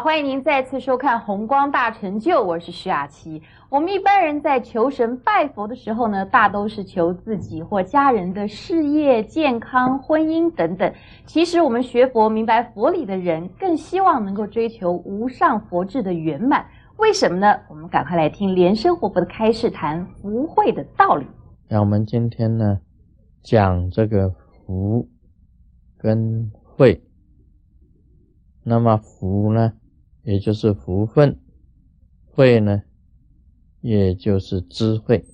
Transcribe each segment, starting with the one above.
欢迎您再次收看《红光大成就》，我是徐雅琪。我们一般人在求神拜佛的时候呢，大都是求自己或家人的事业、健康、婚姻等等。其实我们学佛、明白佛理的人，更希望能够追求无上佛智的圆满。为什么呢？我们赶快来听莲生活佛的开示，谈福慧的道理。那我们今天呢，讲这个福跟慧。那么福呢，也就是福分；慧呢，也就是智慧。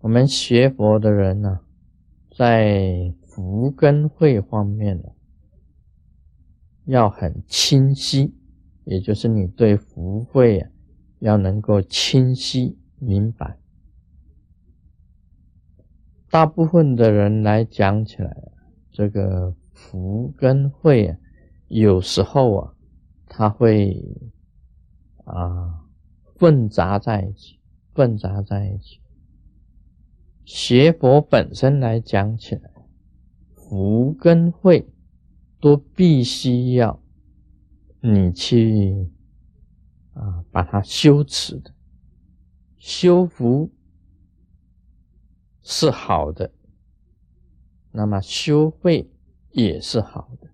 我们学佛的人呢，在福跟慧方面呢，要很清晰，也就是你对福慧啊，要能够清晰明白。大部分的人来讲起来，这个。福跟慧啊，有时候啊，它会啊混杂在一起，混杂在一起。学佛本身来讲起来，福跟慧都必须要你去啊把它修持的，修福是好的，那么修慧。也是好的。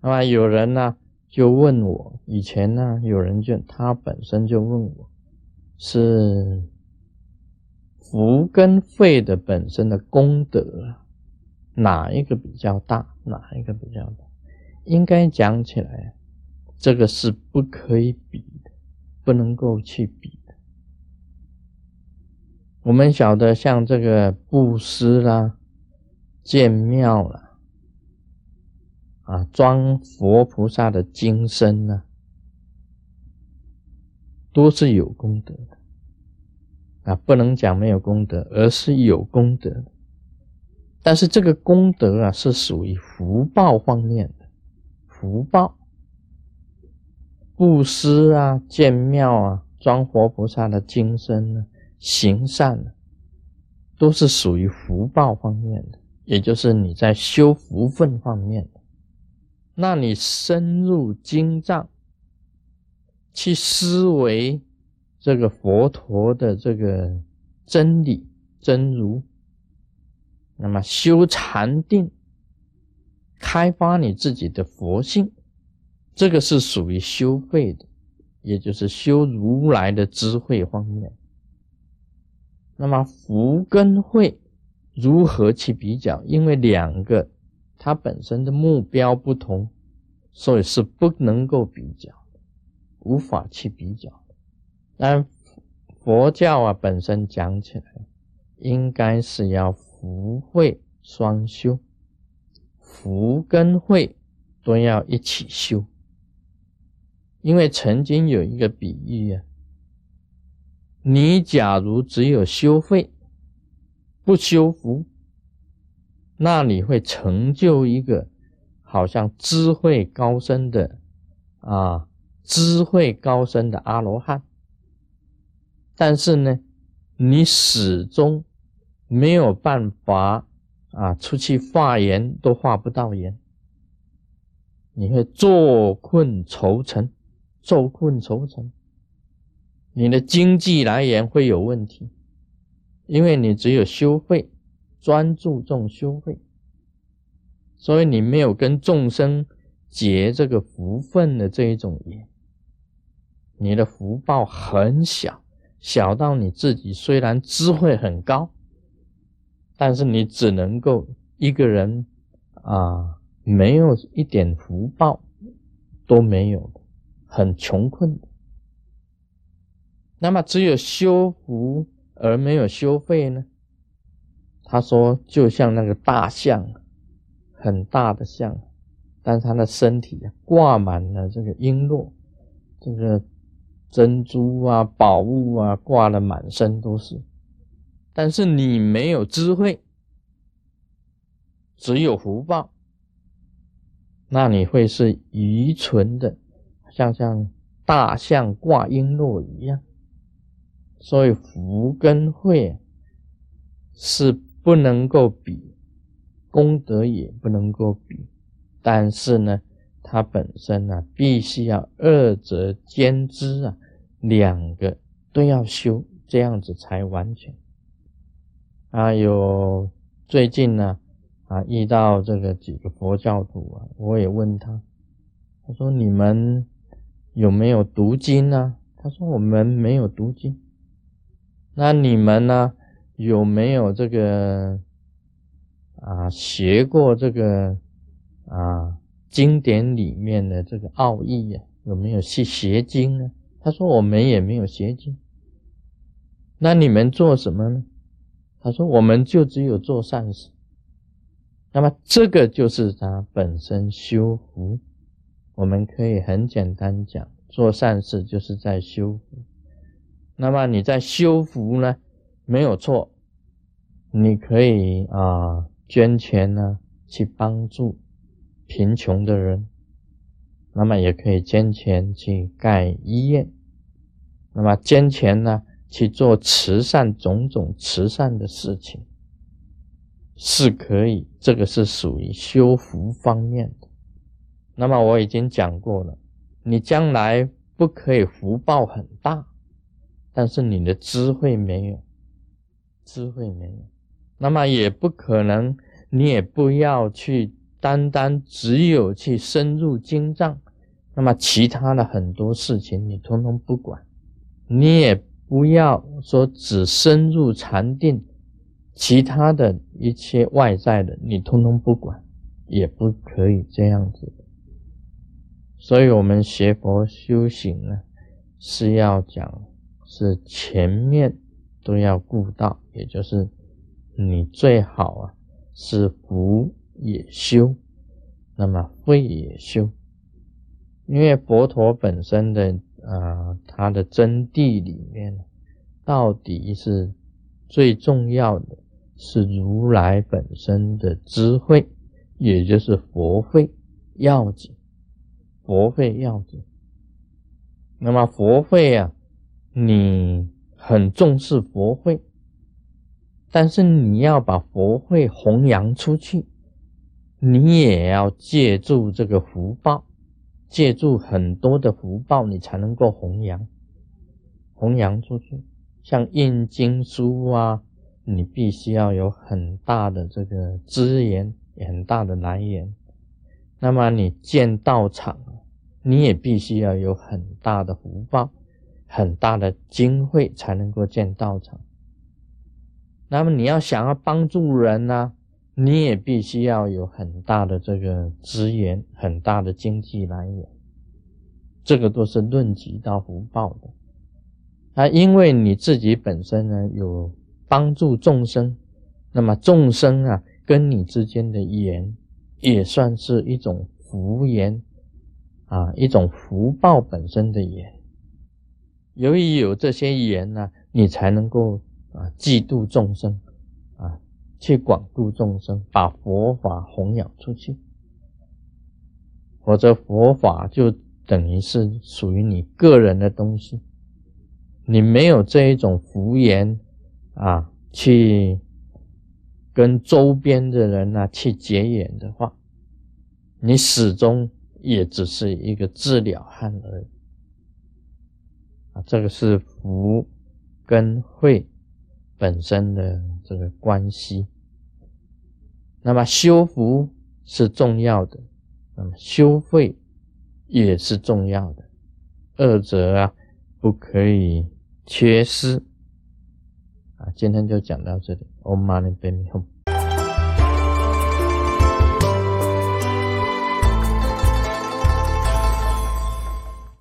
那么有人呢就问我，以前呢有人就他本身就问我，是福跟慧的本身的功德哪一个比较大？哪一个比较大？应该讲起来，这个是不可以比的，不能够去比的。我们晓得像这个布施啦。建庙了，啊，装佛菩萨的金身呢，都是有功德的，啊，不能讲没有功德，而是有功德。但是这个功德啊，是属于福报方面的，福报，布施啊，建庙啊，装佛菩萨的金身呢，行善呢，都是属于福报方面的。也就是你在修福分方面的，那你深入经藏，去思维这个佛陀的这个真理真如，那么修禅定，开发你自己的佛性，这个是属于修慧的，也就是修如来的智慧方面。那么福跟慧。如何去比较？因为两个它本身的目标不同，所以是不能够比较的，无法去比较的。但佛教啊本身讲起来，应该是要福慧双修，福跟慧都要一起修。因为曾经有一个比喻啊，你假如只有修慧。不修福，那你会成就一个好像智慧高深的啊，智慧高深的阿罗汉。但是呢，你始终没有办法啊，出去化缘都化不到缘，你会坐困愁城，坐困愁城，你的经济来源会有问题。因为你只有修慧，专注重修慧，所以你没有跟众生结这个福分的这一种缘，你的福报很小，小到你自己虽然智慧很高，但是你只能够一个人啊，没有一点福报都没有，很穷困。那么只有修福。而没有修费呢？他说，就像那个大象，很大的象，但是他的身体挂满了这个璎珞，这个珍珠啊、宝物啊，挂的满身都是。但是你没有智慧，只有福报，那你会是愚蠢的，像像大象挂璎珞一样。所以福跟慧是不能够比，功德也不能够比，但是呢，它本身呢，必须要二者兼之啊，两个都要修，这样子才完全。啊，有最近呢，啊，遇到这个几个佛教徒啊，我也问他，他说你们有没有读经呢？他说我们没有读经。那你们呢，有没有这个啊学过这个啊经典里面的这个奥义呀？有没有去学经呢？他说我们也没有学经。那你们做什么呢？他说：“我们就只有做善事，那么这个就是他本身修福。我们可以很简单讲，做善事就是在修福。那么你在修福呢，没有错，你可以啊捐钱呢去帮助贫穷的人，那么也可以捐钱去盖医院，那么捐钱呢。”去做慈善，种种慈善的事情是可以，这个是属于修福方面的。那么我已经讲过了，你将来不可以福报很大，但是你的智慧没有，智慧没有，那么也不可能，你也不要去单单只有去深入经藏，那么其他的很多事情你通通不管，你也。不要说只深入禅定，其他的一切外在的你通通不管，也不可以这样子。所以，我们学佛修行呢，是要讲是前面都要顾到，也就是你最好啊是福也修，那么慧也修，因为佛陀本身的。啊，它的真谛里面，到底是最重要的，是如来本身的智慧，也就是佛慧要紧，佛慧要紧。那么佛慧啊，你很重视佛慧，但是你要把佛慧弘扬出去，你也要借助这个福报。借助很多的福报，你才能够弘扬，弘扬出去。像印经书啊，你必须要有很大的这个资源，很大的来源。那么你建道场，你也必须要有很大的福报，很大的经费才能够建道场。那么你要想要帮助人呢？你也必须要有很大的这个资源，很大的经济来源，这个都是论及到福报的。啊，因为你自己本身呢有帮助众生，那么众生啊跟你之间的缘，也算是一种福缘啊，一种福报本身的缘。由于有这些缘呢，你才能够啊嫉妒众生啊。去广度众生，把佛法弘扬出去，否则佛法就等于是属于你个人的东西。你没有这一种福缘啊，去跟周边的人啊去结缘的话，你始终也只是一个治疗汉而已。啊，这个是福跟慧本身的。这个关系，那么修福是重要的，那么修慧也是重要的，二者啊不可以缺失。啊，今天就讲到这里，Om Mani Padme Hum。